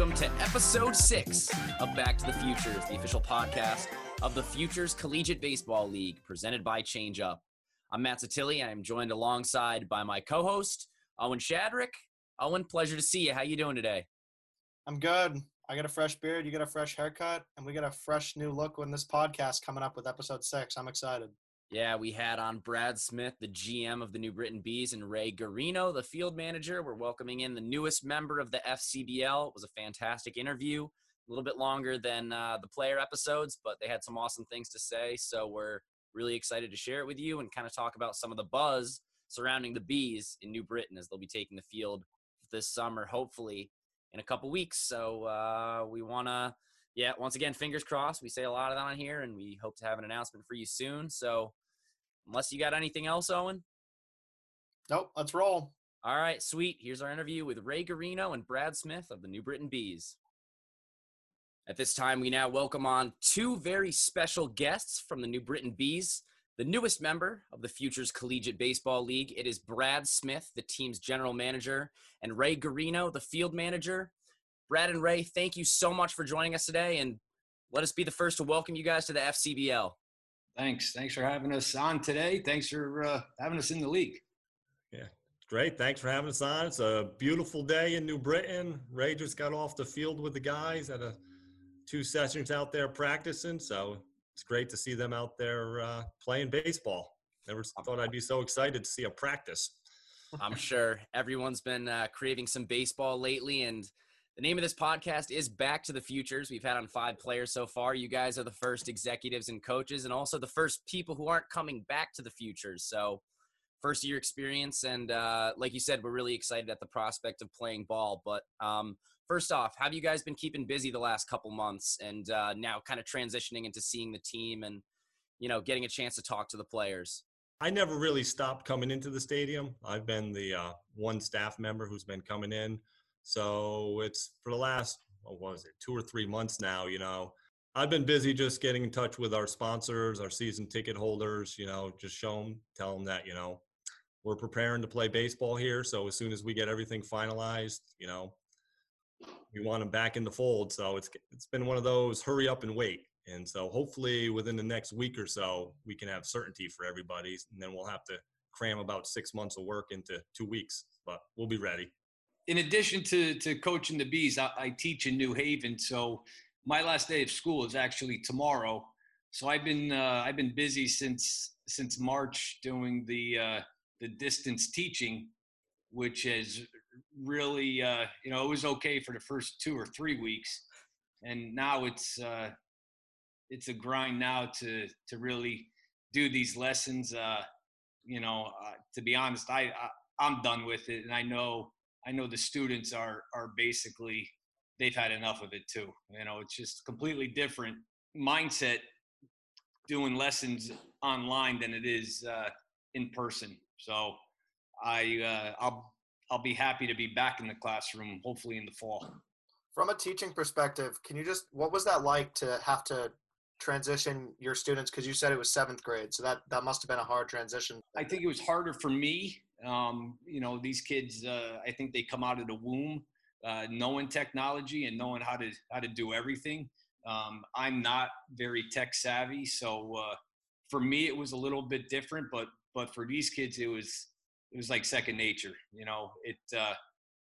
welcome to episode six of Back to the Futures, the official podcast of the Futures Collegiate Baseball League, presented by Change Up. I'm Matt Satilli. I am joined alongside by my co-host Owen Shadrick. Owen, pleasure to see you. How you doing today? I'm good. I got a fresh beard. You got a fresh haircut, and we got a fresh new look when this podcast coming up with episode six. I'm excited. Yeah, we had on Brad Smith, the GM of the New Britain Bees, and Ray Guarino, the field manager. We're welcoming in the newest member of the FCBL. It was a fantastic interview, a little bit longer than uh, the player episodes, but they had some awesome things to say. So we're really excited to share it with you and kind of talk about some of the buzz surrounding the Bees in New Britain as they'll be taking the field this summer, hopefully in a couple weeks. So uh, we want to, yeah, once again, fingers crossed. We say a lot of that on here, and we hope to have an announcement for you soon. So unless you got anything else, Owen. Nope, let's roll. All right, sweet. Here's our interview with Ray Guarino and Brad Smith of the New Britain Bees. At this time, we now welcome on two very special guests from the New Britain Bees. The newest member of the Futures Collegiate Baseball League, it is Brad Smith, the team's general manager, and Ray Guarino, the field manager. Brad and Ray, thank you so much for joining us today, and let us be the first to welcome you guys to the FCBL. Thanks. Thanks for having us on today. Thanks for uh, having us in the league. Yeah, great. Thanks for having us on. It's a beautiful day in New Britain. Ray just got off the field with the guys at a two sessions out there practicing, so it's great to see them out there uh, playing baseball. Never thought I'd be so excited to see a practice. I'm sure everyone's been uh, craving some baseball lately, and the name of this podcast is Back to the Futures. We've had on five players so far. You guys are the first executives and coaches, and also the first people who aren't coming back to the futures. So, first year experience, and uh, like you said, we're really excited at the prospect of playing ball. But um, first off, have you guys been keeping busy the last couple months, and uh, now kind of transitioning into seeing the team and you know getting a chance to talk to the players? I never really stopped coming into the stadium. I've been the uh, one staff member who's been coming in so it's for the last, what was it, two or three months now, you know. I've been busy just getting in touch with our sponsors, our season ticket holders, you know, just show them, tell them that, you know, we're preparing to play baseball here. So as soon as we get everything finalized, you know, we want them back in the fold. So it's it's been one of those hurry up and wait. And so hopefully within the next week or so, we can have certainty for everybody. And then we'll have to cram about six months of work into two weeks, but we'll be ready in addition to to coaching the bees, I, I, teach in New Haven. So my last day of school is actually tomorrow. So I've been uh, I've been busy since since March doing the uh, the distance teaching, which is really uh, you know it was okay for the first two or three weeks, and now it's uh, it's a grind now to to really do these lessons. Uh, you know, uh, to be honest, I, I I'm done with it, and I know I know the students are are basically they've had enough of it too. You know, it's just completely different mindset doing lessons online than it is uh, in person. So I uh, I'll I'll be happy to be back in the classroom hopefully in the fall. From a teaching perspective, can you just what was that like to have to transition your students because you said it was seventh grade so that that must have been a hard transition i think it was harder for me um, you know, these kids, uh, I think they come out of the womb uh, knowing technology and knowing how to how to do everything. Um, I'm not very tech savvy, so uh, for me it was a little bit different. But but for these kids, it was it was like second nature. You know, it uh,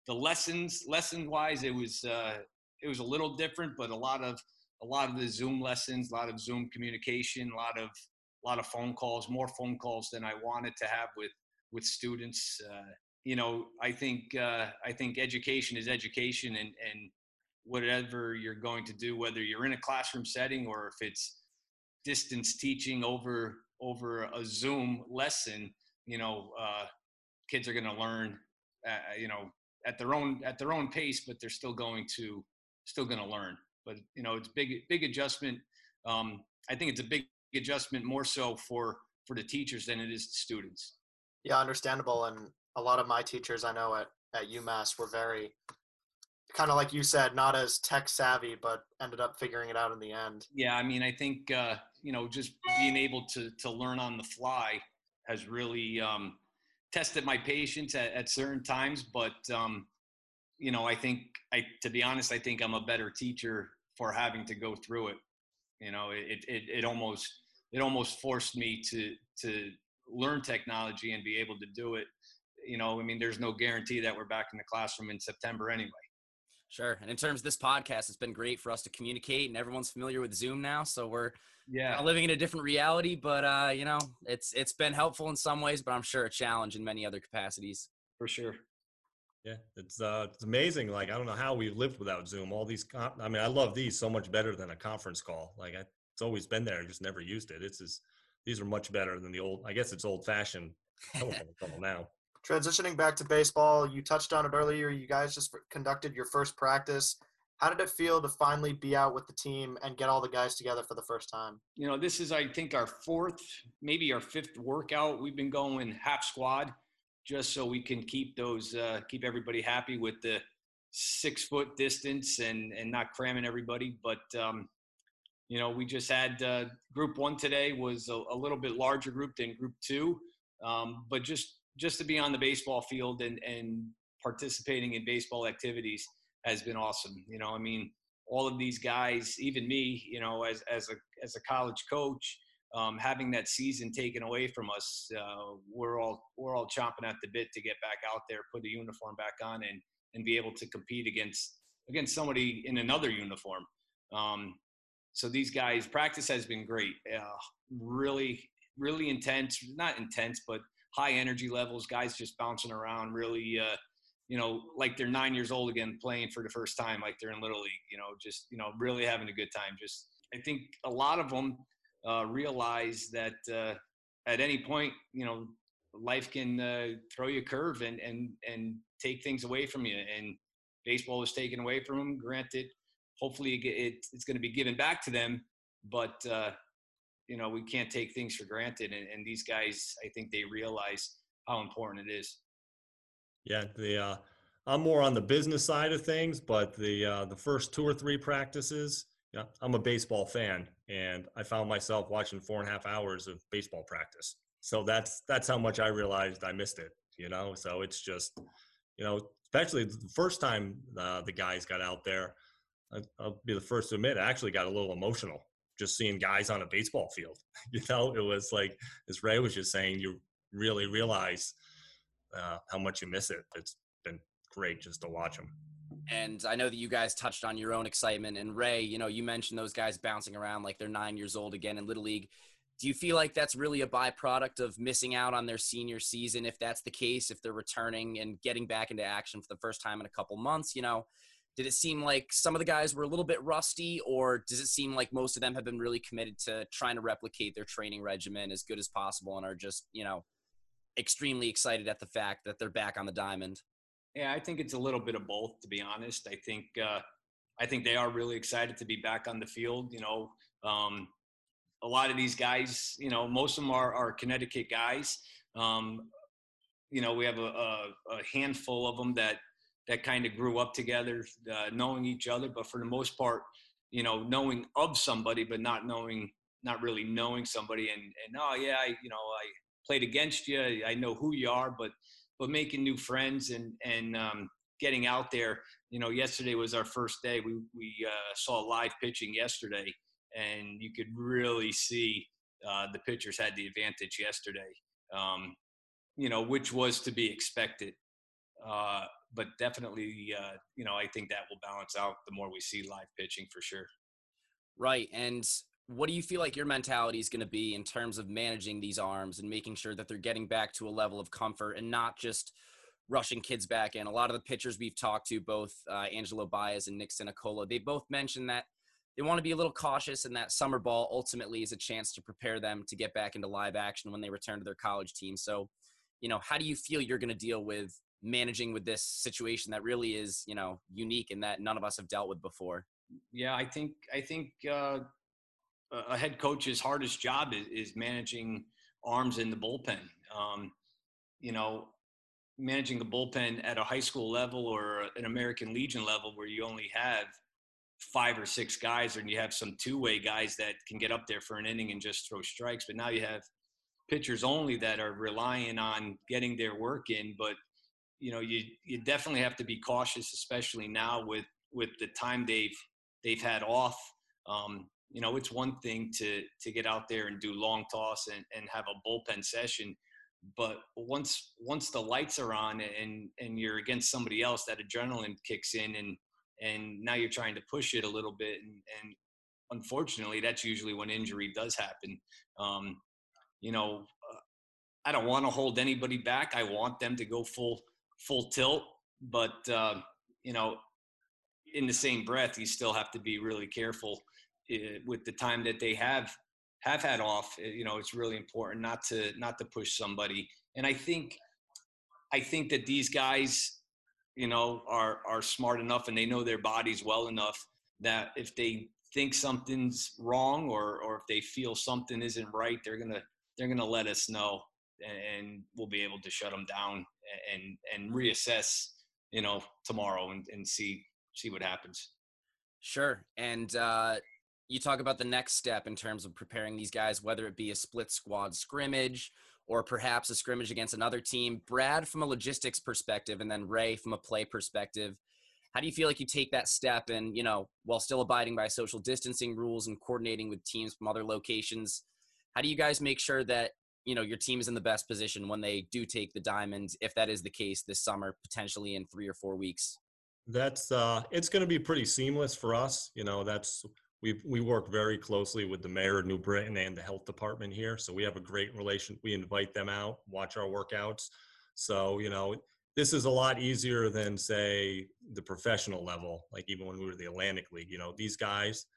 the lessons lesson wise, it was uh, it was a little different, but a lot of a lot of the Zoom lessons, a lot of Zoom communication, a lot of a lot of phone calls, more phone calls than I wanted to have with with students. Uh, you know, I think uh, I think education is education, and and whatever you're going to do, whether you're in a classroom setting or if it's distance teaching over over a Zoom lesson, you know, uh, kids are going to learn, uh, you know, at their own at their own pace, but they're still going to still going to learn. But you know, it's big big adjustment. Um, I think it's a big adjustment more so for for the teachers than it is the students. Yeah, understandable. And a lot of my teachers I know at, at UMass were very kind of like you said, not as tech savvy, but ended up figuring it out in the end. Yeah, I mean, I think uh, you know, just being able to to learn on the fly has really um, tested my patience at, at certain times. But um, you know, I think I, to be honest, I think I'm a better teacher for having to go through it. You know, it, it, it almost, it almost forced me to, to learn technology and be able to do it. You know, I mean, there's no guarantee that we're back in the classroom in September anyway. Sure. And in terms of this podcast, it's been great for us to communicate, and everyone's familiar with Zoom now, so we're yeah living in a different reality. But uh, you know, it's it's been helpful in some ways, but I'm sure a challenge in many other capacities. For sure. Yeah, it's uh, it's amazing. Like I don't know how we've lived without Zoom. All these, I mean, I love these so much better than a conference call. Like I, it's always been there, just never used it. It's just these are much better than the old. I guess it's old fashioned now. Transitioning back to baseball, you touched on it earlier. You guys just conducted your first practice. How did it feel to finally be out with the team and get all the guys together for the first time? You know, this is I think our fourth, maybe our fifth workout. We've been going half squad just so we can keep those uh, keep everybody happy with the six foot distance and and not cramming everybody. But um, you know, we just had uh, group one today was a, a, little bit larger group than group two, um, but just just to be on the baseball field and and participating in baseball activities has been awesome. You know, I mean, all of these guys, even me, you know, as as a as a college coach um, having that season taken away from us, uh, we're all we're all chomping at the bit to get back out there, put the uniform back on, and and be able to compete against against somebody in another uniform. Um, so these guys, practice has been great. Uh, really, really intense. Not intense, but high energy levels. Guys just bouncing around, really. Uh, you know, like they're nine years old again, playing for the first time, like they're in little league. You know, just you know, really having a good time. Just I think a lot of them uh, realize that uh, at any point, you know, life can uh, throw you a curve and and and take things away from you. And baseball was taken away from them. Granted, hopefully it, it, it's going to be given back to them, but uh, you know we can't take things for granted. And, and these guys, I think they realize how important it is. Yeah, the uh, I'm more on the business side of things, but the uh, the first two or three practices yeah, I'm a baseball fan, and I found myself watching four and a half hours of baseball practice. So that's that's how much I realized I missed it. You know, so it's just, you know, especially the first time uh, the guys got out there. I'll be the first to admit, I actually got a little emotional just seeing guys on a baseball field. You know, it was like, as Ray was just saying, you really realize uh, how much you miss it. It's been great just to watch them. And I know that you guys touched on your own excitement. And Ray, you know, you mentioned those guys bouncing around like they're nine years old again in Little League. Do you feel like that's really a byproduct of missing out on their senior season? If that's the case, if they're returning and getting back into action for the first time in a couple months, you know, did it seem like some of the guys were a little bit rusty, or does it seem like most of them have been really committed to trying to replicate their training regimen as good as possible and are just, you know, extremely excited at the fact that they're back on the diamond? Yeah, I think it's a little bit of both, to be honest. I think uh, I think they are really excited to be back on the field. You know, um, a lot of these guys, you know, most of them are, are Connecticut guys. Um, you know, we have a, a, a, handful of them that that kind of grew up together, uh, knowing each other. But for the most part, you know, knowing of somebody, but not knowing, not really knowing somebody. And and oh yeah, I you know I played against you. I know who you are, but but making new friends and and um, getting out there. You know, yesterday was our first day. We we uh, saw live pitching yesterday, and you could really see uh, the pitchers had the advantage yesterday. Um, you know, which was to be expected. Uh, but definitely, uh, you know, I think that will balance out the more we see live pitching for sure. Right, and what do you feel like your mentality is going to be in terms of managing these arms and making sure that they're getting back to a level of comfort and not just rushing kids back in? A lot of the pitchers we've talked to, both uh, Angelo Baez and Nick Sinacola, they both mentioned that they want to be a little cautious and that summer ball ultimately is a chance to prepare them to get back into live action when they return to their college team. So, you know, how do you feel you're going to deal with managing with this situation that really is, you know, unique and that none of us have dealt with before? Yeah, I think I think uh, a head coach's hardest job is, is managing arms in the bullpen. Um, you know, managing a bullpen at a high school level or an American Legion level where you only have five or six guys and you have some two-way guys that can get up there for an inning and just throw strikes. But now you have pitchers only that are relying on getting their work in, but you know, you you definitely have to be cautious, especially now with with the time they've they've had off. Um, you know, it's one thing to to get out there and do long toss and, and have a bullpen session, but once once the lights are on and and you're against somebody else, that adrenaline kicks in and and now you're trying to push it a little bit and, and unfortunately that's usually when injury does happen um, you know uh, i don't want to hold anybody back i want them to go full full tilt but uh, you know in the same breath you still have to be really careful uh, with the time that they have have had off. Uh, you know it's really important not to not to push somebody. And i think i think that these guys you know are are smart enough and they know their bodies well enough that if they think something's wrong or or if they feel something isn't right they're gonna they're gonna let us know and we'll be able to shut them down and and reassess you know tomorrow and, and see see what happens. Sure. And uh you talk about the next step in terms of preparing these guys whether it be a split squad scrimmage or perhaps a scrimmage against another team. Brad from a logistics perspective and then ray from a play perspective how do you feel like you take that step and you know while still abiding by social distancing rules and coordinating with teams from other locations how do you guys make sure that you know your team is in the best position when they do take the diamonds if that is the case this summer potentially in three or four weeks? That's uh it's going to be pretty seamless for us you know that's we we work very closely with the mayor of new britain and the health department here so we have a great relation we invite them out watch our workouts. So you know this is a lot easier than say the professional level like even when we were the atlantic league you know these guys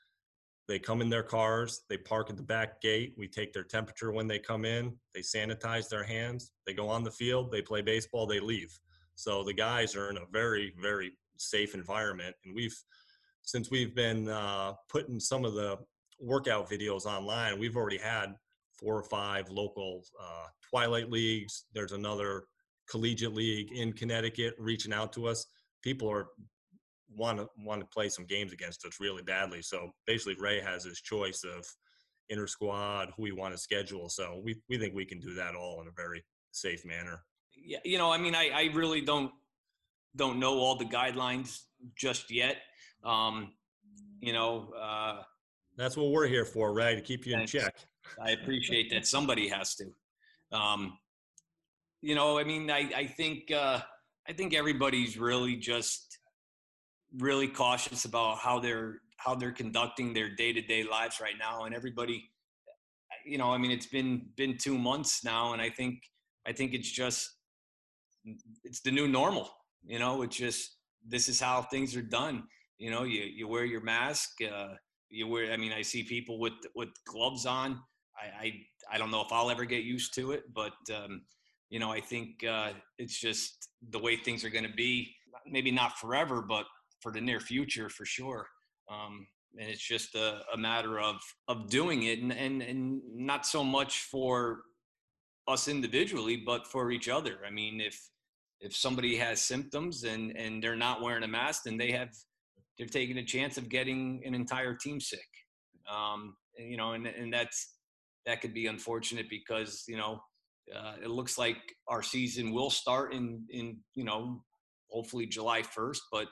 they come in their cars, they park at the back gate. We take their temperature when they come in. They sanitize their hands. They go on the field, they play baseball, they leave. So the guys are in a very, very safe environment. And we've, since we've been uh, putting some of the workout videos online, we've already had four or five local uh, Twilight leagues. There's another collegiate league in Connecticut reaching out to us. People are want to want to play some games against us really badly. So basically, Ray has his choice of inner squad who we want to schedule. So we we think we can do that all in a very safe manner. Yeah, you know, I mean, I I really don't don't know all the guidelines just yet. Um, you know, uh, that's what we're here for, Ray, to keep you in check. I appreciate that. Somebody has to. Um, you know, I mean, I I think uh, I think everybody's really just really cautious about how they're how they're conducting their day-to-day lives right now and everybody you know i mean it's been been 2 months now and i think i think it's just it's the new normal you know it's just this is how things are done. You know you you wear your mask uh, you wear i mean i see people with with gloves on. I i, I don't know if i'll ever get used to it but um, you know i think uh, it's just the way things are going to be maybe not forever but for the near future for sure. Um, and it's just a, a, matter of of doing it, and, and and not so much for us individually, but for each other. I mean, if if somebody has symptoms and and they're not wearing a mask, then they have they're taking a chance of getting an entire team sick. Um, you know, and and that's that could be unfortunate because you know uh, it looks like our season will start in in you know hopefully July 1st, but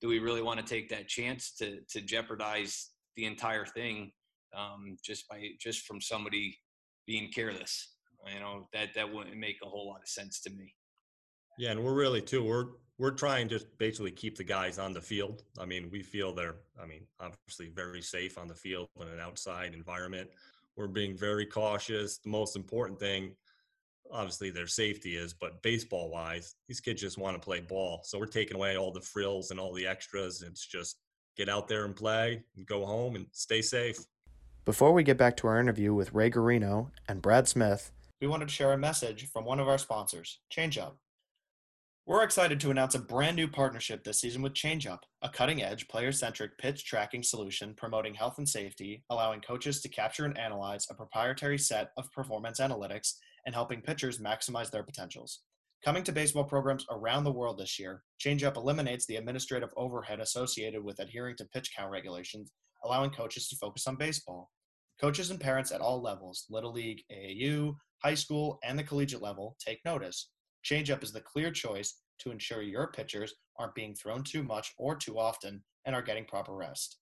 do we really want to take that chance to to jeopardize the entire thing um, just by just from somebody being careless? You know that that wouldn't make a whole lot of sense to me. Yeah, and we're really too. We're we're trying to basically keep the guys on the field. I mean, we feel they're, I mean, obviously very safe on the field in an outside environment. We're being very cautious. The most important thing obviously their safety is, but baseball wise, these kids just want to play ball. So we're taking away all the frills and all the extras. It's just get out there and play and go home and stay safe. Before we get back to our interview with Ray Guarino and Brad Smith, we wanted to share a message from one of our sponsors, ChangeUp. We're excited to announce a brand new partnership this season with ChangeUp, a cutting edge, player centric pitch tracking solution promoting health and safety, allowing coaches to capture and analyze a proprietary set of performance analytics and helping pitchers maximize their potentials. Coming to baseball programs around the world this year, ChangeUp eliminates the administrative overhead associated with adhering to pitch count regulations, allowing coaches to focus on baseball. Coaches and parents at all levels, Little League, AAU, high school, and the collegiate level, take notice. ChangeUp is the clear choice to ensure your pitchers aren't being thrown too much or too often and are getting proper rest.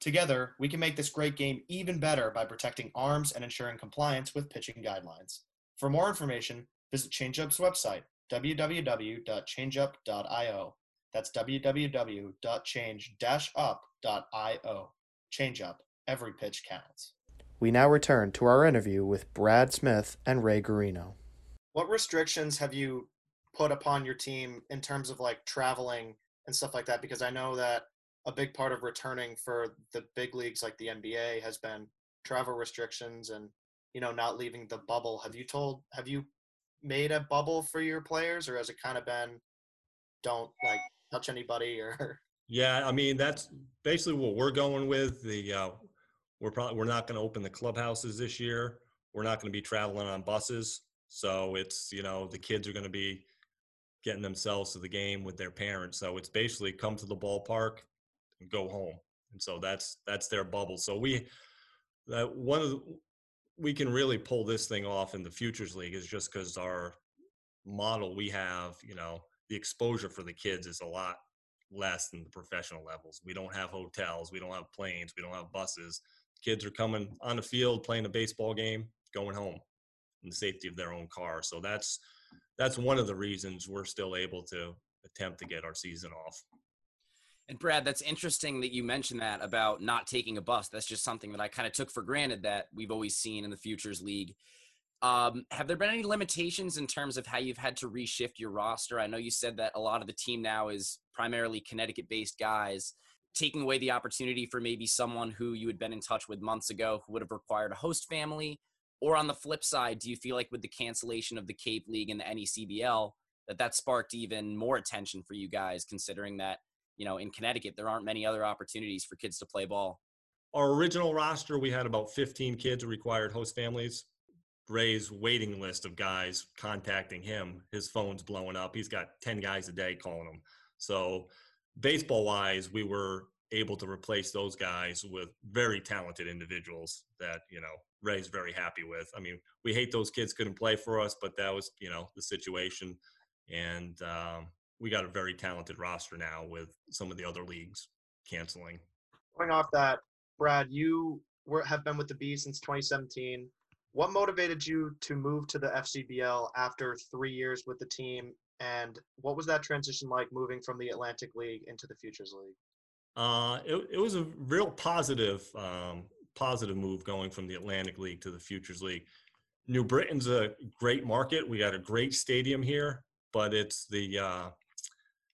Together, we can make this great game even better by protecting arms and ensuring compliance with pitching guidelines. For more information, visit ChangeUp's website, www.changeup.io. That's www.change-up.io. ChangeUp, every pitch counts. We now return to our interview with Brad Smith and Ray Guarino. What restrictions have you put upon your team in terms of like traveling and stuff like that? Because I know that a big part of returning for the big leagues like the NBA has been travel restrictions and you know not leaving the bubble. Have you told have you made a bubble for your players or has it kind of been don't like touch anybody or Yeah, I mean that's basically what we're going with. The uh, we're probably we're not going to open the clubhouses this year. We're not going to be traveling on buses, so it's you know the kids are going to be getting themselves to the game with their parents. So it's basically come to the ballpark and go home, and so that's that's their bubble. So we that one of we can really pull this thing off in the futures league is just because our model we have, you know, the exposure for the kids is a lot less than the professional levels. We don't have hotels, we don't have planes, we don't have buses. Kids are coming on the field, playing a baseball game, going home in the safety of their own car. So that's that's one of the reasons we're still able to attempt to get our season off. And Brad, that's interesting that you mentioned that about not taking a bus. That's just something that I kind of took for granted that we've always seen in the Futures League. Um, have there been any limitations in terms of how you've had to reshift your roster? I know you said that a lot of the team now is primarily Connecticut based guys, taking away the opportunity for maybe someone who you had been in touch with months ago who would have required a host family. Or on the flip side, do you feel like with the cancellation of the Cape League and the NECBL, that that sparked even more attention for you guys, considering that, you know, in Connecticut, there aren't many other opportunities for kids to play ball? Our original roster, we had about 15 kids who required host families. Ray's waiting list of guys contacting him, his phone's blowing up. He's got 10 guys a day calling him. So, baseball wise, we were able to replace those guys with very talented individuals that, you know, Ray's very happy with. I mean, we hate those kids couldn't play for us, but that was, you know, the situation. And um, we got a very talented roster now with some of the other leagues canceling. Going off that, Brad, you were, have been with the Bees since 2017. What motivated you to move to the FCBL after three years with the team? And what was that transition like moving from the Atlantic League into the Futures League? Uh, it, it was a real positive, um, positive move going from the Atlantic League to the Futures League. New Britain's a great market. We got a great stadium here, but it's the uh,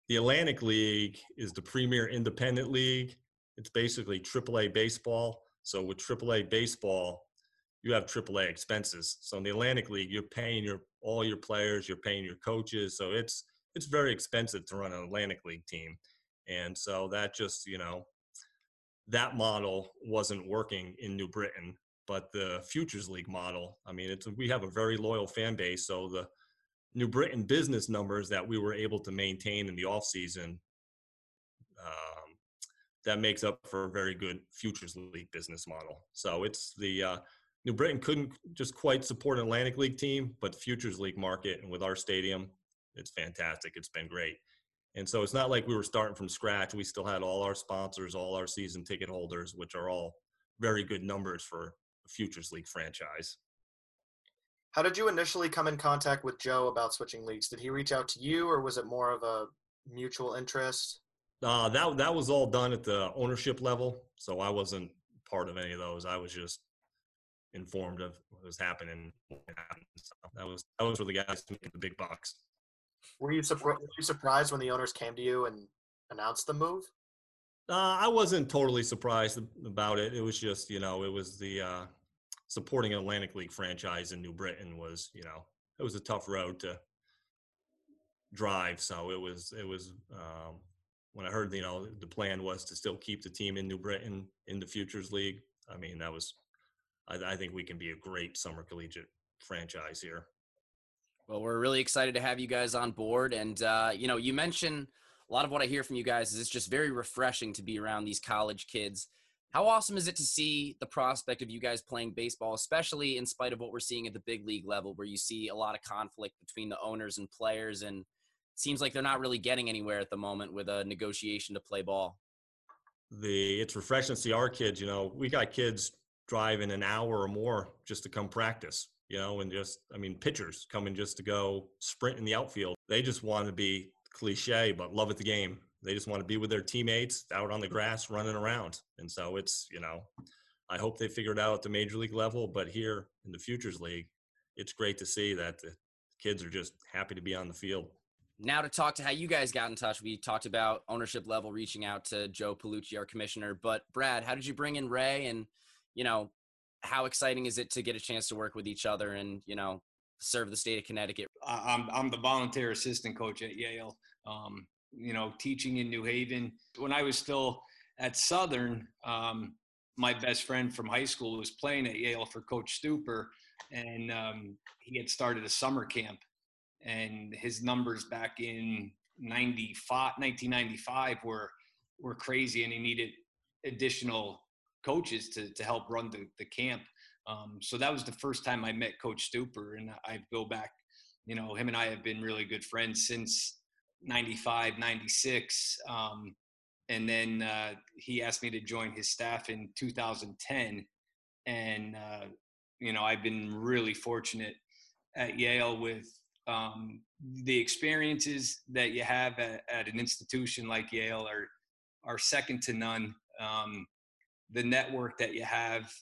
the Atlantic League is the premier independent league. It's basically AAA baseball. So with AAA baseball, you have AAA expenses. So in the Atlantic League, you're paying your all your players, you're paying your coaches. So it's it's very expensive to run an Atlantic League team, and so that just you know that model wasn't working in New Britain. But the Futures League model, I mean, it's we have a very loyal fan base. So the New Britain business numbers that we were able to maintain in the off season, um, that makes up for a very good Futures League business model. So it's the uh, New Britain couldn't just quite support an Atlantic League team, but Futures League market and with our stadium, it's fantastic. It's been great. And so it's not like we were starting from scratch. We still had all our sponsors, all our season ticket holders, which are all very good numbers for a Futures League franchise. How did you initially come in contact with Joe about switching leagues? Did he reach out to you, or was it more of a mutual interest? Uh, that that was all done at the ownership level, so I wasn't part of any of those. I was just informed of what was happening. So that was that was for the guys making the big bucks. Were you, surpri- were you surprised when the owners came to you and announced the move? Uh, I wasn't totally surprised about it. It was just you know it was the uh, supporting an Atlantic League franchise in New Britain was you know it was a tough road to drive. So it was it was um, when I heard you know the plan was to still keep the team in New Britain in the Futures League. I mean that was I, I think we can be a great summer collegiate franchise here. Well, we're really excited to have you guys on board. And, uh, you know, you mentioned a lot of what I hear from you guys is it's just very refreshing to be around these college kids. How awesome is it to see the prospect of you guys playing baseball, especially in spite of what we're seeing at the big league level, where you see a lot of conflict between the owners and players? And, seems like they're not really getting anywhere at the moment with a negotiation to play ball. The it's refreshing to see our kids. You know, we got kids driving an hour or more just to come practice. You know, and just I mean, pitchers coming just to go sprint in the outfield. They just want to be cliche, but love at the game. They just want to be with their teammates out on the grass running around. And so it's, you know, I hope they figure it out at the major league level, but here in the Futures League, it's great to see that the kids are just happy to be on the field. Now to talk to how you guys got in touch, we talked about ownership level reaching out to Joe Palucci, our commissioner. But Brad, how did you bring in Ray, and you know, how exciting is it to get a chance to work with each other and you know serve the state of Connecticut? I'm I'm the volunteer assistant coach at Yale. Um, you know, teaching in New Haven. When I was still at Southern, um, my best friend from high school was playing at Yale for Coach Stuper, and um, he had started a summer camp. And his numbers back in 95, 1995 were were crazy, and he needed additional coaches to to help run the, the camp. Um, so that was the first time I met Coach Stuper, and I go back. You know, him and I have been really good friends since 95, 96. Um, and then uh, he asked me to join his staff in 2010 and uh, you know i've been really fortunate at yale with um, the experiences that you have at, at, an institution like yale are are second to none um, the network that you have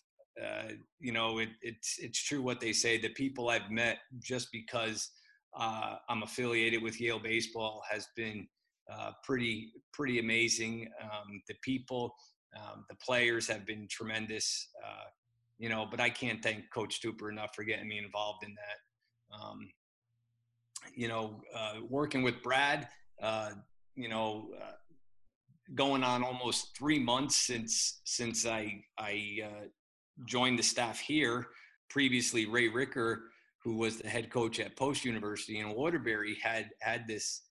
uh, you know it, it's it's true what they say the people i've met just because uh, i'm affiliated with yale baseball has been uh, pretty pretty amazing. Um, the people, um, the players have been tremendous. Uh, you know, but I can't thank Coach Stuper enough for getting me involved in that. Um, you know, uh, working with Brad, uh, you know, uh, going on almost three months since since I I joined the staff here. Previously, Ray Ricker, who was the head coach at Post University in Waterbury, had had this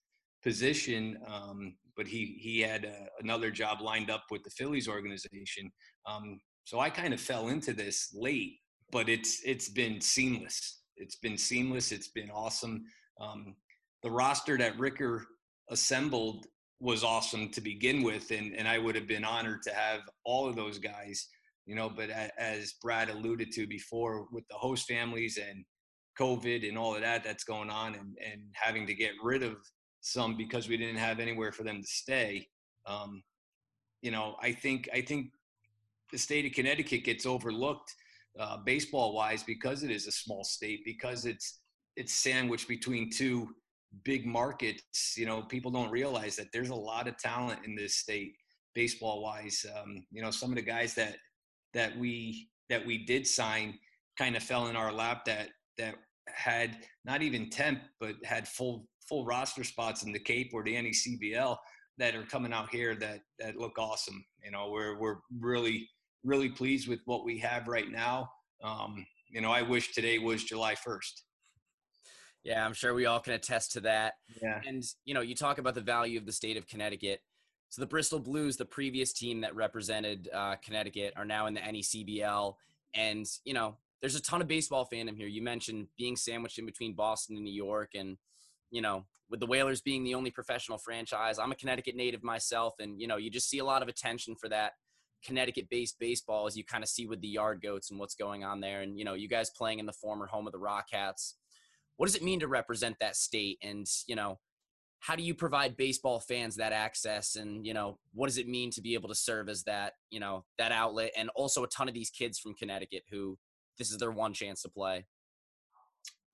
position, um, but he he had uh, another job lined up with the Phillies organization. Um, so I kind of fell into this late, but it's it's been seamless. It's been seamless. It's been awesome. Um, the roster that Ricker assembled was awesome to begin with, and and I would have been honored to have all of those guys. You know, but as Brad alluded to before, with the host families and COVID and all of that that's going on, and and having to get rid of some because we didn't have anywhere for them to stay. Um, you know, I think I think the state of Connecticut gets overlooked uh, baseball wise because it is a small state because it's it's sandwiched between two big markets. You know, people don't realize that there's a lot of talent in this state baseball wise. Um, you know, some of the guys that that we that we did sign kind of fell in our lap that that had not even temp but had full full roster spots in the Cape or the NECBL that are coming out here that that look awesome. You know, we're we're really really pleased with what we have right now. Um, you know, I wish today was July 1st. Yeah, I'm sure we all can attest to that. Yeah. And you know, you talk about the value of the state of Connecticut. So the Bristol Blues, the previous team that represented uh, Connecticut, are now in the NECBL, and you know, there's a ton of baseball fandom here. You mentioned being sandwiched in between Boston and New York, and you know, with the Whalers being the only professional franchise, I'm a Connecticut native myself, and you know, you just see a lot of attention for that Connecticut-based baseball as you kind of see with the Yard Goats and what's going on there, and you know, you guys playing in the former home of the Rock Cats. What does it mean to represent that state, and you know, how do you provide baseball fans that access, and you know, what does it mean to be able to serve as that, you know, that outlet, and also a ton of these kids from Connecticut who this is their one chance to play.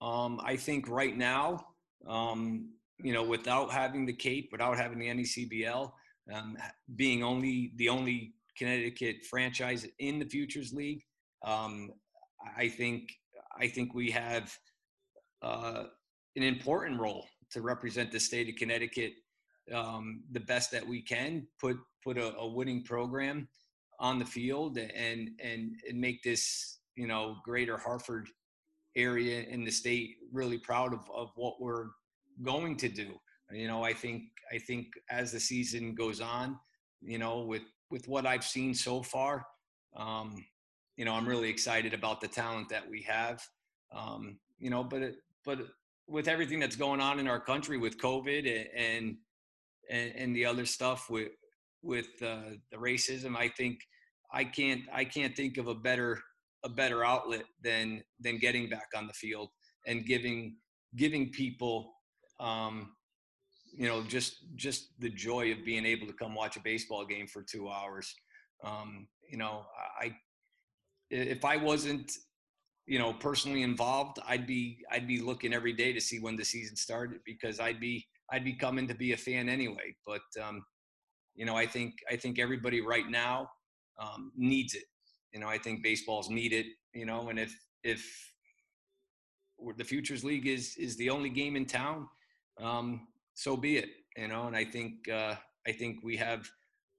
Um, I think right now um, you know, without having the Cape, without having the NECBL, um, being only the only Connecticut franchise in the Futures League, um, I think I think we have uh, an important role to represent the state of Connecticut um, the best that we can. Put put a, a, winning program on the field and and and make this you know greater Hartford area in the state really proud of, of what we're going to do. You know, I think I think as the season goes on, you know, with with what I've seen so far, um, you know, I'm really excited about the talent that we have. Um, you know, but it, but with everything that's going on in our country with COVID and and, and the other stuff with with uh, the racism, I think I can't I can't think of a better a better outlet than than getting back on the field and giving giving people um, you know just just the joy of being able to come watch a baseball game for two hours. Um, you know i if i wasn't you know personally involved i'd be i'd be looking every day to see when the season started because i'd be i'd be coming to be a fan anyway. But um, you know i think i think everybody right now um, needs it you know i think baseball's needed you know and if if the futures league is is the only game in town um, so be it. You know, and I think uh, I think we have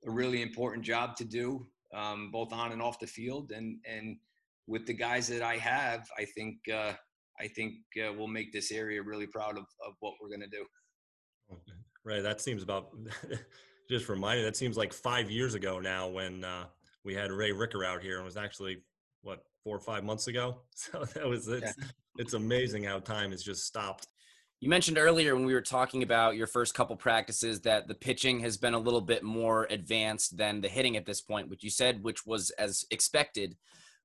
a really important job to do, um, both on and off the field, and and with the guys that I have, I think uh, I think uh, we'll make this area really proud of, of what we're going to do. Right. That seems about just reminded. That seems like five years ago now when uh, we had Ray Ricker out here, and was actually what four or five months ago. So that was it's yeah. it's amazing how time has just stopped. You mentioned earlier when we were talking about your first couple practices that the pitching has been a little bit more advanced than the hitting at this point, which you said, which was as expected.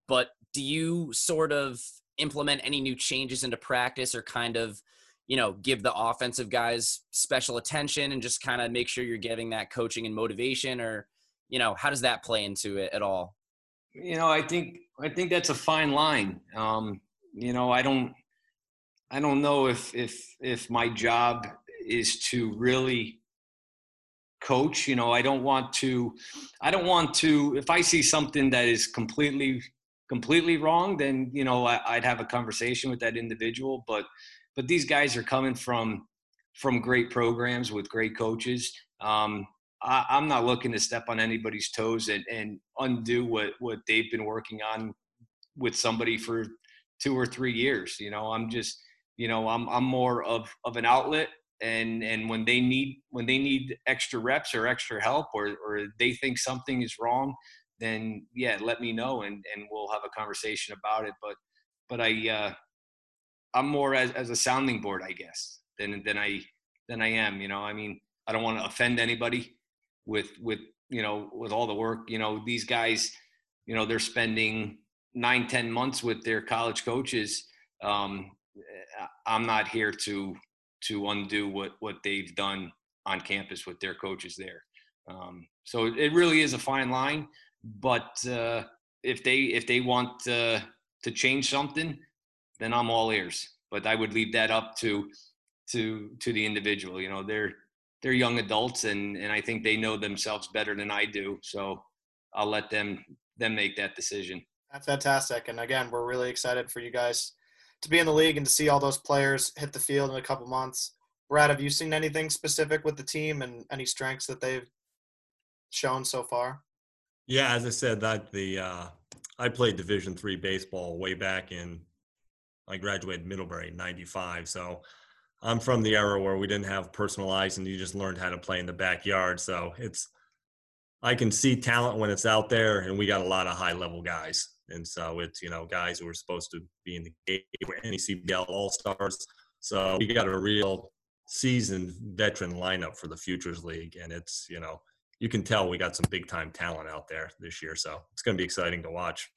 But do you sort of implement any new changes into practice or kind of, you know, give the offensive guys special attention and just kind of make sure you're getting that coaching and motivation or, you know, how does that play into it at all? You know, I think I think that's a fine line. Um, you know, I don't I don't know if if if my job is to really coach. You know, I don't want to. I don't want to. If I see something that is completely completely wrong, then you know I, would have a conversation with that individual. But but these guys are coming from from great programs with great coaches. Um, I, am not looking to step on anybody's toes and, and undo what what they've been working on with somebody for two or three years. You know, I'm just you know i'm i'm more of of an outlet and and when they need when they need extra reps or extra help or or they think something is wrong then yeah let me know and and we'll have a conversation about it but but i uh i'm more as as a sounding board i guess than than i than i am you know i mean i don't want to offend anybody with with you know with all the work you know these guys you know they're spending nine ten months with their college coaches um I'm not here to to undo what what they've done on campus with their coaches there. Um, so it really is a fine line. But uh, if they if they want uh, to change something, then I'm all ears. But I would leave that up to to to the individual. You know, they're they're young adults, and and I think they know themselves better than I do. So I'll let them them make that decision. That's fantastic. And again, we're really excited for you guys to be in the league and to see all those players hit the field in a couple months. Brad, have you seen anything specific with the team and any strengths that they've shown so far? Yeah, as I said, that the uh, I played Division three baseball way back in. I graduated Middlebury in '95, so I'm from the era where we didn't have personalized and you just learned how to play in the backyard. So it's I can see talent when it's out there, and we got a lot of high level guys. And so it's, you know, guys who are supposed to be in the game, NECBL All Stars. So we got a real seasoned veteran lineup for the Futures League. And it's, you know, you can tell we got some big time talent out there this year. So it's going to be exciting to watch.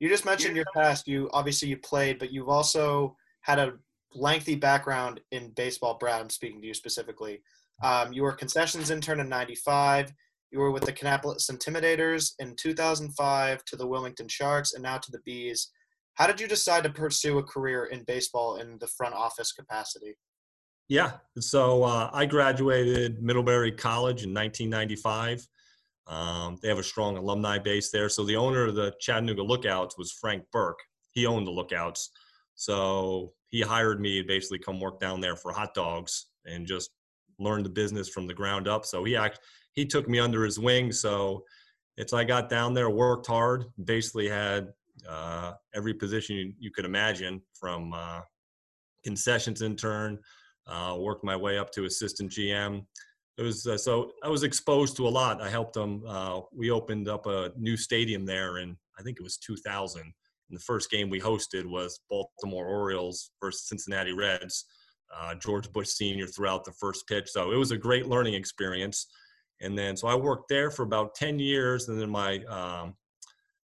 You just mentioned your past. You obviously you played, but you've also had a lengthy background in baseball. Brad, I'm speaking to you specifically. Um, you were concessions intern in '95. You were with the Kannapolis Intimidators in 2005 to the Wilmington Sharks and now to the Bees. How did you decide to pursue a career in baseball in the front office capacity? Yeah, so uh, I graduated Middlebury College in 1995. Um, they have a strong alumni base there. So the owner of the Chattanooga Lookouts was Frank Burke. He owned the Lookouts. So he hired me to basically come work down there for hot dogs and just learn the business from the ground up. So he act, he took me under his wing. So it's I got down there, worked hard, basically had uh, every position you, you, could imagine from uh, concessions intern, uh, worked my way up to assistant GM. It was uh, so I was exposed to a lot. I helped them. Uh, we opened up a new stadium there, and I think it was 2000, And the first game we hosted was Baltimore Orioles versus Cincinnati Reds. Uh, George Bush Sr. throughout the first pitch. So it was a great learning experience. And then, so I worked there for about 10 years. And then my, um,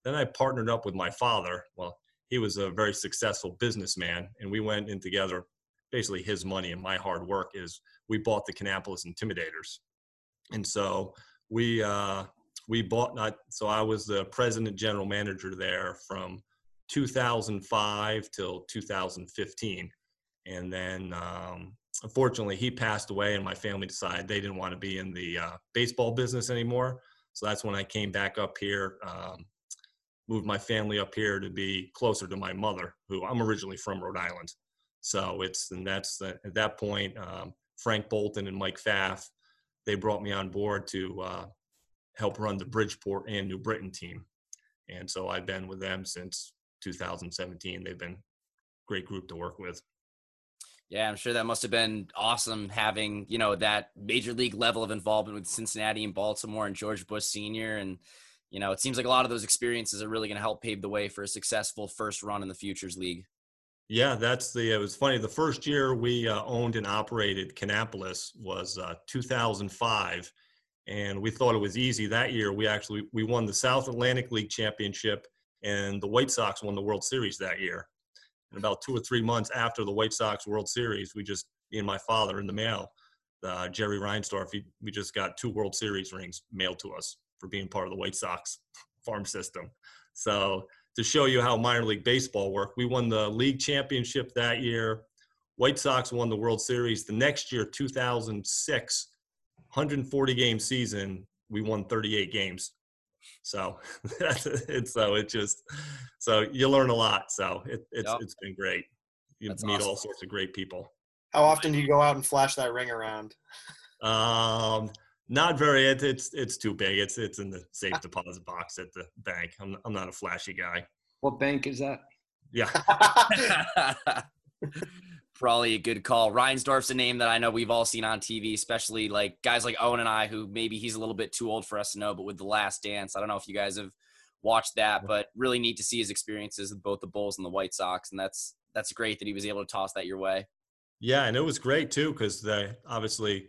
then I partnered up with my father. Well, he was a very successful businessman, and we went in together. Basically, his money and my hard work is we bought the Kannapolis Intimidators, and so we uh, we bought not. So I was the president general manager there from 2005 till 2015, and then um, unfortunately he passed away, and my family decided they didn't want to be in the uh, baseball business anymore. So that's when I came back up here. Um, moved my family up here to be closer to my mother, who I'm originally from Rhode Island. So it's and that's the, at that point, um, Frank Boulton and Mike Pfaff, they brought me on board to uh, help run the Bridgeport and New Britain team, and so I've been with them since 2017. They've been a great group to work with. Yeah, I'm sure that must have been awesome having, you know, that major league level of involvement with Cincinnati and Baltimore and George Bush Sr. and you know, it seems like a lot of those experiences are really going to help pave the way for a successful first run in the Futures League. Yeah, that's the. It was funny. The first year we uh, owned and operated Kannapolis was uh, 2005, and we thought it was easy. That year, we actually we won the South Atlantic League championship, and the White Sox won the World Series that year. And about two or three months after the White Sox World Series, we just me and my father in the mail, uh, Jerry Reinsdorf, he, we just got two World Series rings mailed to us for being part of the White Sox farm system. So to show you how minor league baseball worked, we won the league championship that year. White Sox won the World Series. The next year, 2006, 140 game season, we won 38 games. So it's so it just so you learn a lot. So it, it's yep. it's been great. You That's meet awesome. all sorts of great people. How often do you go out and flash that ring around? Um, not very. It's it's it's too big. It's it's in the safe deposit box at the bank. I'm I'm not a flashy guy. What bank is that? Yeah. Probably a good call. Reinsdorf's a name that I know we've all seen on TV, especially like guys like Owen and I, who maybe he's a little bit too old for us to know, but with The Last Dance, I don't know if you guys have watched that, but really neat to see his experiences with both the Bulls and the White Sox, and that's that's great that he was able to toss that your way. Yeah, and it was great too because they obviously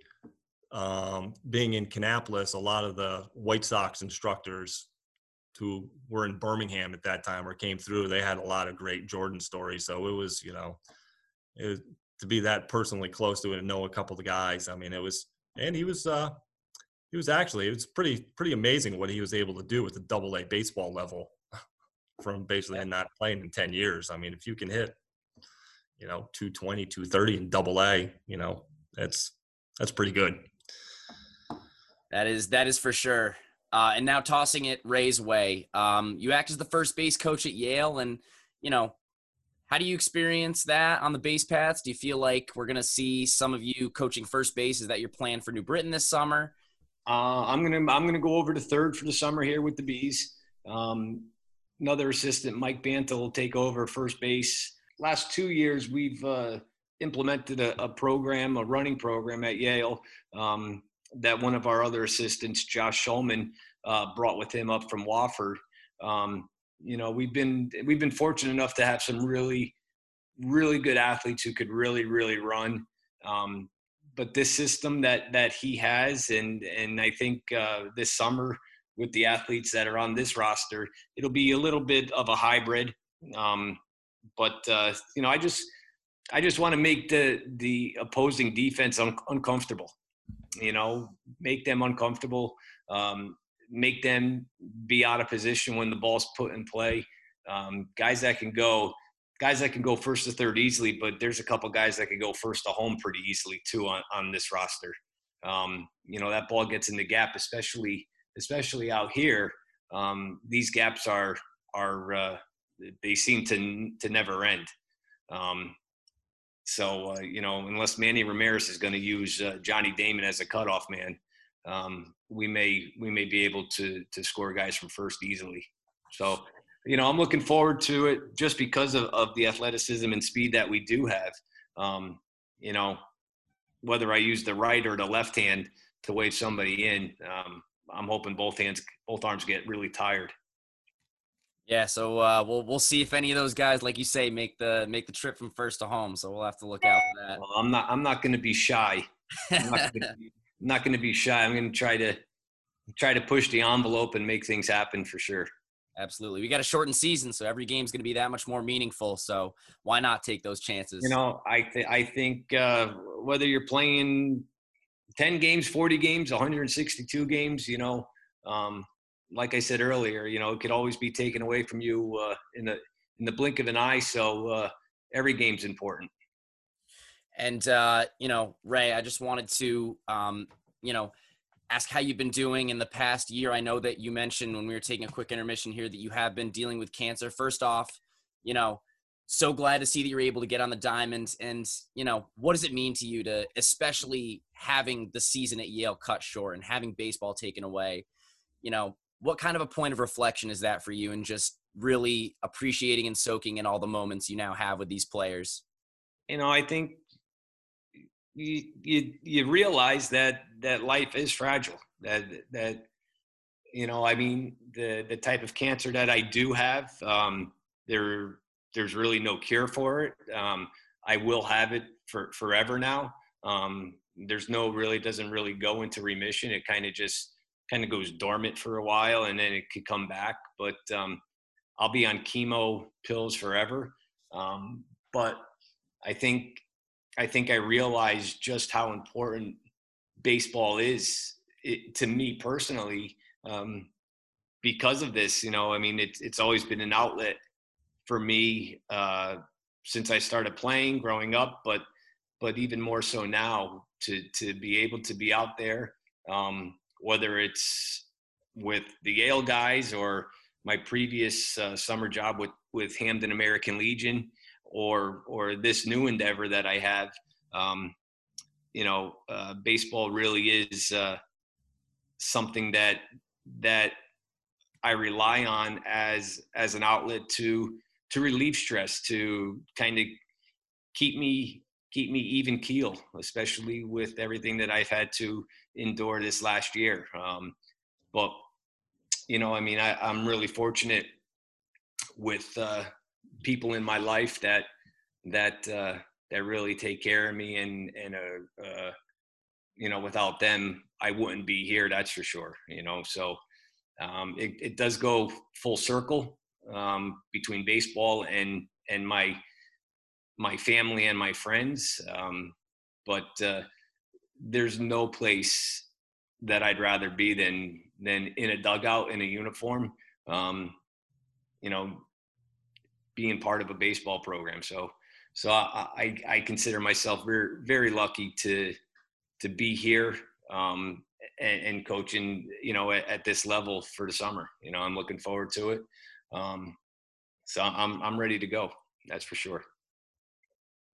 um, being in Kannapolis, a lot of the White Sox instructors who were in Birmingham at that time or came through, they had a lot of great Jordan stories. So it was, you know, was, to be that personally close to it and know a couple of guys. I mean, it was, and he was, uh, he was actually, it was pretty, pretty amazing what he was able to do at the double A baseball level from basically not playing in 10 years. I mean, if you can hit, you know, 220, 230 in double A, you know, that's, that's pretty good. That is that is for sure. Uh, and now tossing it Ray's way. Um, you act as the first base coach at Yale, and you know, how do you experience that on the base paths? Do you feel like we're gonna see some of you coaching first base? Is that your plan for New Britain this summer? Uh, I'm gonna I'm gonna go over to third for the summer here with the bees. Um, another assistant, Mike Banta, will take over first base. Last two years, we've uh, implemented a, a, program, a running program at Yale. Um, that one of our other assistants, Josh Schulman, uh, brought with him up from Wofford. Um, you know, we've been we've been fortunate enough to have some really, really good athletes who could really, really run. Um, but this system that that he has, and and I think uh, this summer with the athletes that are on this roster, it'll be a little bit of a hybrid. Um, but uh, you know, I just I just want to make the the opposing defense un- uncomfortable you know, make them uncomfortable, um, make them be out of position when the ball's put in play. Um, guys that can go, guys that can go first to third easily, but there's a couple guys that can go first to home pretty easily too on, on this roster. Um, you know, that ball gets in the gap, especially especially out here. Um, these gaps are are uh, they seem to to never end. Um, so uh, you know, unless Manny Ramirez is going to use uh, Johnny Damon as a cutoff man, um, we may we may be able to to score guys from first easily. So you know, I'm looking forward to it just because of, of the athleticism and speed that we do have. Um, you know, whether I use the right or the left hand to wave somebody in, um, I'm hoping both hands, both arms get really tired. Yeah, so uh, we'll we'll see if any of those guys, like you say, make the make the trip from first to home. So we'll have to look out for that. Well, I'm not I'm not going to be shy. I'm not going to be shy. I'm going to try to try to push the envelope and make things happen for sure. Absolutely. We got a shortened season, so every game's going to be that much more meaningful. So why not take those chances? You know, I th- I think uh, whether you're playing 10 games, 40 games, 162 games, you know, um, like I said earlier, you know, it could always be taken away from you uh, in the in the blink of an eye. So uh, every game's important. And uh, you know, Ray, I just wanted to, um, you know, ask how you've been doing in the past year. I know that you mentioned when we were taking a quick intermission here that you have been dealing with cancer. First off, you know, so glad to see that you're able to get on the diamond. And you know, what does it mean to you to, especially having the season at Yale cut short and having baseball taken away? You know, what kind of a point of reflection is that for you and just really appreciating and soaking in all the moments you now have with these players you know i think you you, you realize that that life is fragile that that you know i mean the the type of cancer that i do have um there there's really no cure for it um i will have it for forever now um there's no really doesn't really go into remission it kind of just kind of goes dormant for a while and then it could come back. But um, I'll be on chemo pills forever. Um, but I think I think I realized just how important baseball is it, to me personally um, because of this. You know, I mean, it's it's always been an outlet for me uh, since I started playing, growing up, but but even more so now to to be able to be out there um, whether it's with the Yale guys or my previous uh, summer job with with Hamden American Legion or or this new endeavor that I have. Um, you know, uh, baseball really is uh, something that that I rely on as as an outlet to to relieve stress, to kind of keep me keep me even keel, especially with everything that I've had to endure this last year. Um, but you know, I mean, I, am really fortunate with uh, people in my life that that uh, that really take care of me, and and uh, uh, you know, without them, I wouldn't be here. That's for sure. You know, so um, it, it does go full circle um, between baseball and and my my family and my friends. Um, but uh, there's no place that I'd rather be than than in a dugout in a uniform. Um, you know, being part of a baseball program. So so I, I, I consider myself very very lucky to to be here um, and, and, coaching. You know, at, at, this level for the summer. You know, I'm looking forward to it. Um, so I'm I'm ready to go. That's for sure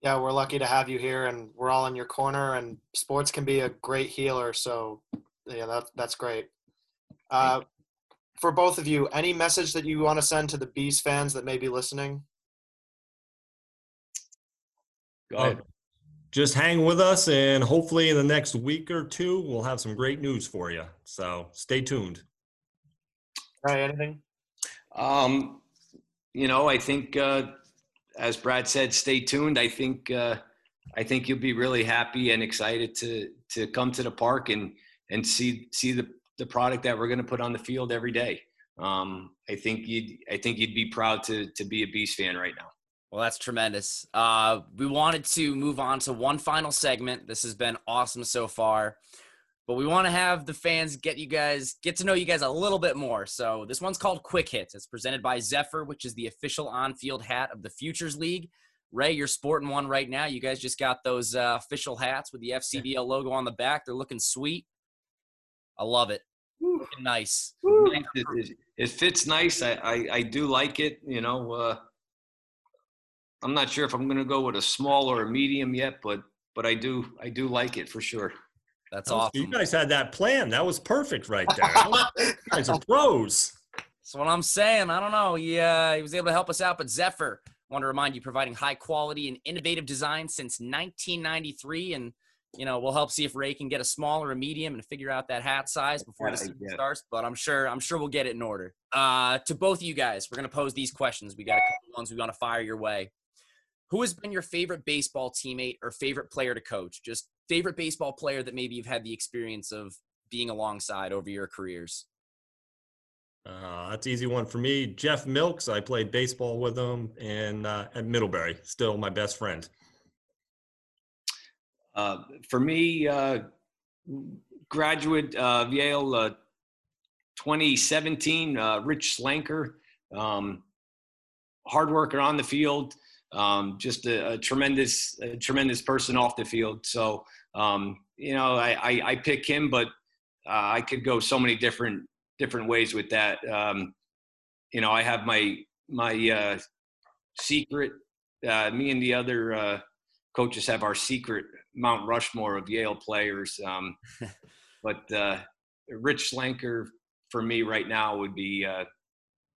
yeah, we're lucky to have you here, and we're all in your corner. And sports can be a great healer, so yeah, that that's great. Uh, for both of you, any message that you want to send to the Bees fans that may be listening? Go ahead. Just hang with us, and hopefully, in the next week or two, we'll have some great news for you. So stay tuned. All right, anything? Um, you know, I think uh, as Brad said, stay tuned. I think uh, I think you'll be really happy and excited to to come to the park and and see see the the product that we're going to put on the field every day. Um, I think you'd I think you'd be proud to to be a Beast fan right now. Well, that's tremendous. Uh, we wanted to move on to one final segment. This has been awesome so far but we want to have the fans get you guys get to know you guys a little bit more. So this one's called Quick Hits. It's presented by Zephyr, which is the official on-field hat of the Futures League. Ray, you're sporting one right now. You guys just got those uh, official hats with the FCBL logo on the back. They're looking sweet. I love it. Looking nice. It, it, fits nice. I, I, I, do like it. You know, uh, I'm not sure if I'm going to go with a small or a medium yet, but but I do I do like it for sure. That's that was, awesome. You guys had that plan. That was perfect right there. you guys are pros. That's what I'm saying. I don't know. He, uh, he was able to help us out, but Zephyr, want to remind you, providing high quality and innovative design since 1993. And you know, we'll help see if Ray can get a small or a medium and figure out that hat size before the season starts. But I'm sure, I'm sure we'll get it in order. Uh, to both of you guys, we're gonna pose these questions. We got a couple ones we want to fire your way. Who has been your favorite baseball teammate or favorite player to coach? Just favorite baseball player that maybe you've had the experience of being alongside over your careers. Uh, that's easy one for me. Jeff Milks. I played baseball with him in uh, at Middlebury. Still my best friend. Uh, for me, uh, graduate of Yale, uh, 2017, uh, Rich Slenker, um, hard worker on the field, um, just a, a, tremendous, a tremendous person off the field. So, um, you know, I, I, I, pick him, but uh, I could go so many different different ways with that. Um, you know, I have my my secret. me and the other coaches have our secret Mount Rushmore of Yale players. Um, but uh, Rich Slenker for me right now would be uh,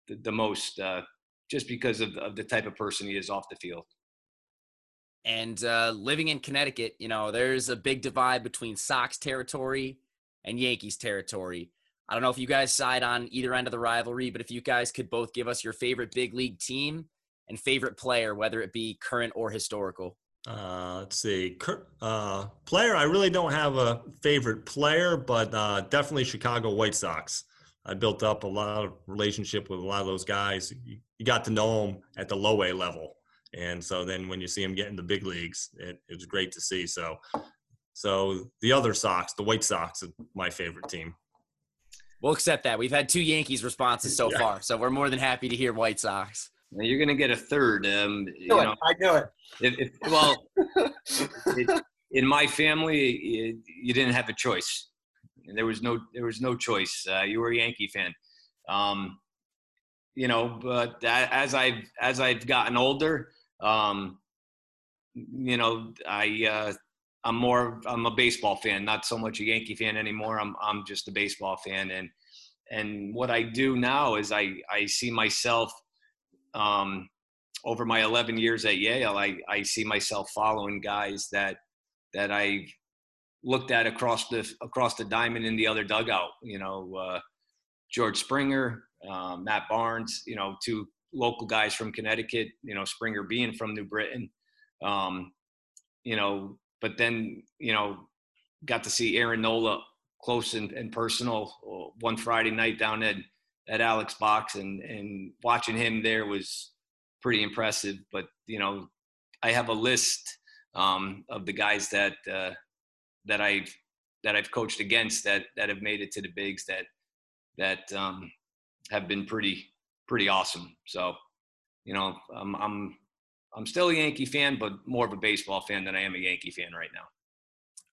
the, the, most, uh, just because of, of, the type of person he is off the field. And uh, living in Connecticut, you know, there's a big divide between Sox territory and Yankees territory. I don't know if you guys side on either end of the rivalry, but if you guys could both give us your favorite big league team and favorite player, whether it be current or historical. Uh, let's see. Uh, player, I really don't have a favorite player, but uh, definitely Chicago White Sox. I built up a lot of relationship with a lot of those guys. You, you got to know them at the low A level, and so then when you see them get in the big leagues, it, it was great to see. So, so the other Sox, the White Sox, is my favorite team. We'll accept that. We've had two Yankees responses so yeah. far, so we're more than happy to hear White Sox. You're going to get a third. Um, you know, I knew it. If, if, well, it, in my family, it, you didn't have a choice. There was no there was no choice. Uh, you were a Yankee fan. Um, you know, but as I've as I've gotten older, um, you know, I uh, I'm more I'm a baseball fan, not so much a Yankee fan anymore. I'm I'm just a baseball fan, and and what I do now is I I see myself um, over my 11 years at Yale, I, I see myself following guys that that I looked at across the across the diamond in the other dugout. You know, uh, George Springer, um, Matt Barnes. You know, two local guys from Connecticut. You know, Springer being from New Britain. Um, you know, but then you know, got to see Aaron Nola close and, and personal uh, one Friday night down at at Alex Box, and and watching him there was pretty impressive. But you know, I have a list um, of the guys that uh, that I've that I've coached against that that have made it to the bigs that that um, have been pretty pretty awesome. So, you know, I'm I'm I'm still a Yankee fan, but more of a baseball fan than I am a Yankee fan right now.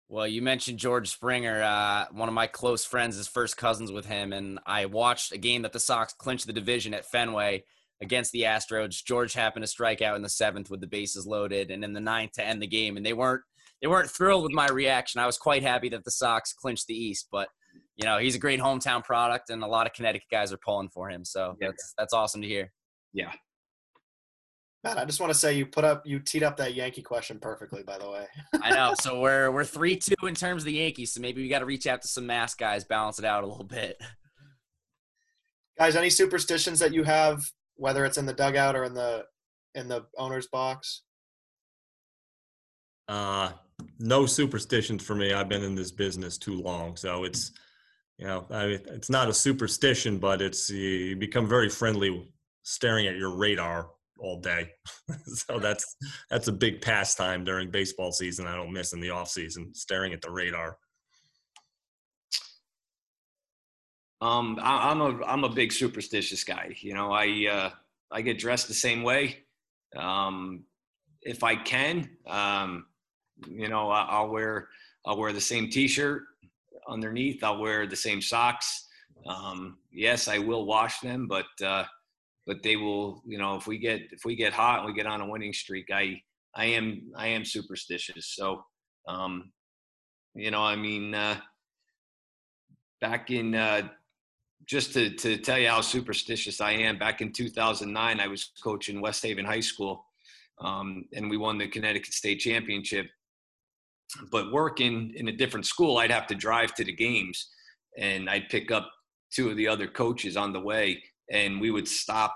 Well, you mentioned George Springer. Uh, one of my close friends is first cousins with him, and I watched a game that the Sox clinched the division at Fenway against the Astros. George happened to strike out in the seventh with the bases loaded, and in the ninth to end the game. And they weren't they weren't thrilled with my reaction. I was quite happy that the Sox clinched the East, but you know he's a great hometown product, and a lot of Connecticut guys are pulling for him. So yeah. that's that's awesome to hear. Yeah, Matt, I just want to say you put up you teed up that Yankee question perfectly, by the way. I know. So we're we're three two in terms of the Yankees. So maybe we got to reach out to some mass guys, balance it out a little bit. Guys, any superstitions that you have, whether it's in the dugout or in the in the owner's box? Uh no superstitions for me. I've been in this business too long, so it's you know, I mean, it's not a superstition, but it's you become very friendly staring at your radar all day. so that's that's a big pastime during baseball season. I don't miss in the off season, staring at the radar. Um, I, am a I'm a big superstitious guy. You know, I uh, I get dressed the same way. Um, if I can, um, you know, I, will wear I'll wear the same T-shirt underneath. I'll wear the same socks. Um, yes, I will wash them, but uh, but they will, you know, if we get if we get hot and we get on a winning streak, I I am I am superstitious. So, um, you know, I mean, uh, back in uh, just to to tell you how superstitious I am, back in 2009, I was coaching West Haven High School, um, and we won the Connecticut State Championship. but working in a different school, I'd have to drive to the games, and I'd pick up two of the other coaches on the way, and we would stop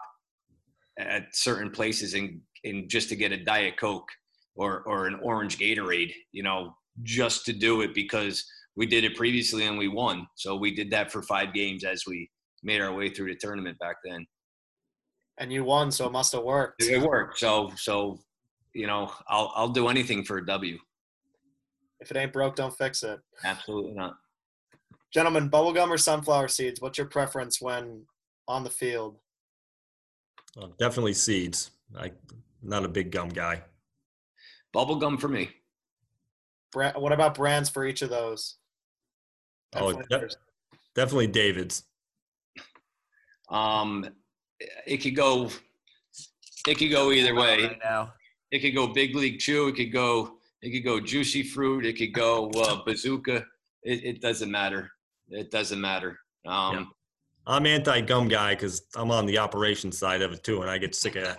at certain places and, and just to get a diet coke or or an orange Gatorade, you know, just to do it because we did it previously and we won. So we did that for five games as we made our way through the tournament back then. And you won, so it must have worked. It worked. So so you know, I'll I'll do anything for a W. If it ain't broke, don't fix it. Absolutely not. Gentlemen, bubblegum or sunflower seeds? What's your preference when on the field? Well, definitely seeds. I not a big gum guy. Bubble gum for me. Bra- what about brands for each of those? Oh, de- definitely David's. Um, it could go. It could go either way. Right now. It could go big league chew. It could go. It could go juicy fruit. It could go uh, bazooka. It, it doesn't matter. It doesn't matter. Um, Yeah. I'm anti gum guy because I'm on the operation side of it too, and I get sick of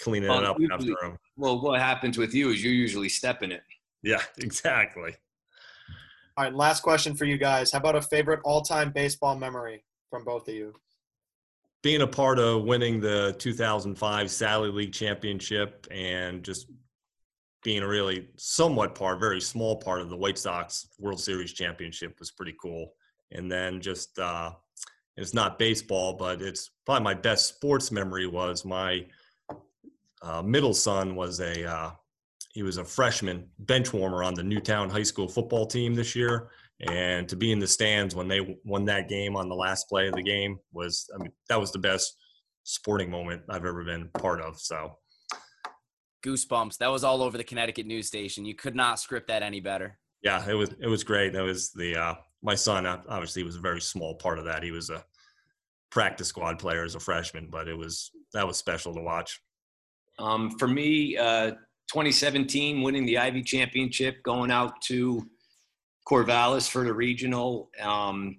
cleaning Well, it up after them. Well, what happens with you is you usually step in it. Yeah, exactly. All right, last question for you guys. How about a favorite all-time baseball memory from both of you? Being a part of winning the 2005 Sally League Championship and just being a really somewhat part, very small part of the White Sox World Series Championship was pretty cool. And then just uh, it's not baseball, but it's probably my best sports memory was my uh, middle son was a uh, he was a freshman bench warmer on the Newtown High School football team this year, and to be in the stands when they won that game on the last play of the game was I mean that was the best sporting moment I've ever been part of. So Goosebumps. That was all over the Connecticut news station. You could not script that any better. yeah, it was it was great. That was the uh, my son obviously was a very small part of that. He was a practice squad player as a freshman, but it was that was special to watch. Um, for me, uh, 2017, winning the Ivy Championship, going out to Corvallis for the regional, um,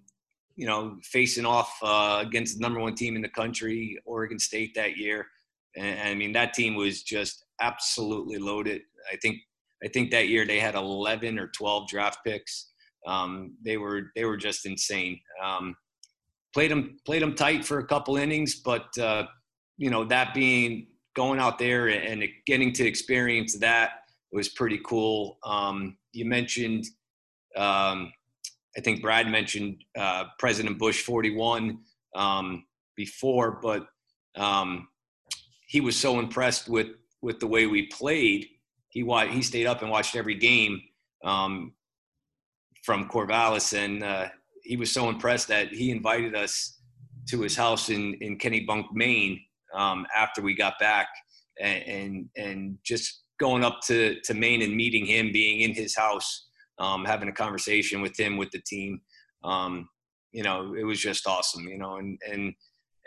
you know, facing off uh, against the number one team in the country, Oregon State that year. And, I mean, that team was just absolutely loaded. I think I think that year they had 11 or 12 draft picks. Um, they were they were just insane. Um, played them played them tight for a couple innings, but uh, you know that being going out there and getting to experience that was pretty cool. Um, you mentioned, um, I think Brad mentioned uh, President Bush 41 um, before, but um, he was so impressed with with the way we played. He wa- he stayed up and watched every game um, from Corvallis, and uh, he was so impressed that he invited us to his house in in Kennebunk, Maine, um, after we got back, and, and and just going up to to Maine and meeting him, being in his house, um, having a conversation with him with the team. Um, you know, it was just awesome. You know, and and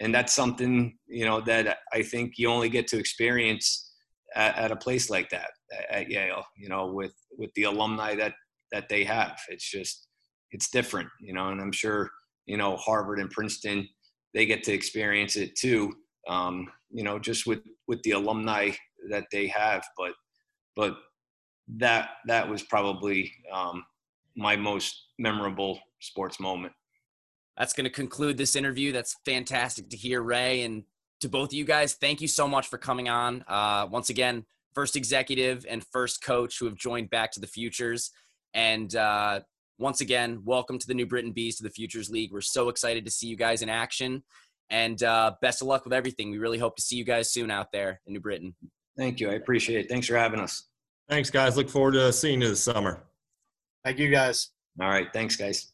and that's something you know that I think you only get to experience at, at a place like that at Yale. You know, with with the alumni that that they have, it's just it's different. You know, and I'm sure you know Harvard and Princeton they get to experience it too. Um, you know, just with with the alumni that they have, but but that that was probably um, my most memorable sports moment. That's going to conclude this interview. That's fantastic to hear, Ray. And to both of you guys, thank you so much for coming on. Uh, once again, first executive and first coach who have joined Back to the Futures. And uh, once again, welcome to the New Britain Bees to the Futures League. We're so excited to see you guys in action. And uh, best of luck with everything. We really hope to see you guys soon out there in New Britain. Thank you. I appreciate it. Thanks for having us. Thanks, guys. Look forward to seeing you this summer. Thank you, guys. All right. Thanks, guys.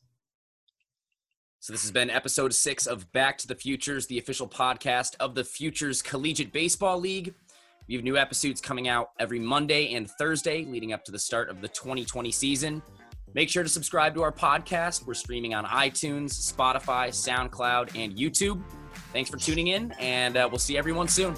So this has been episode six of Back to the Futures, the official podcast of the Futures Collegiate Baseball League. We have new episodes coming out every Monday and Thursday leading up to the start of the 2020 season. Make sure to subscribe to our podcast. We're streaming on iTunes, Spotify, SoundCloud, and YouTube. Thanks for tuning in, and uh, we'll see everyone soon.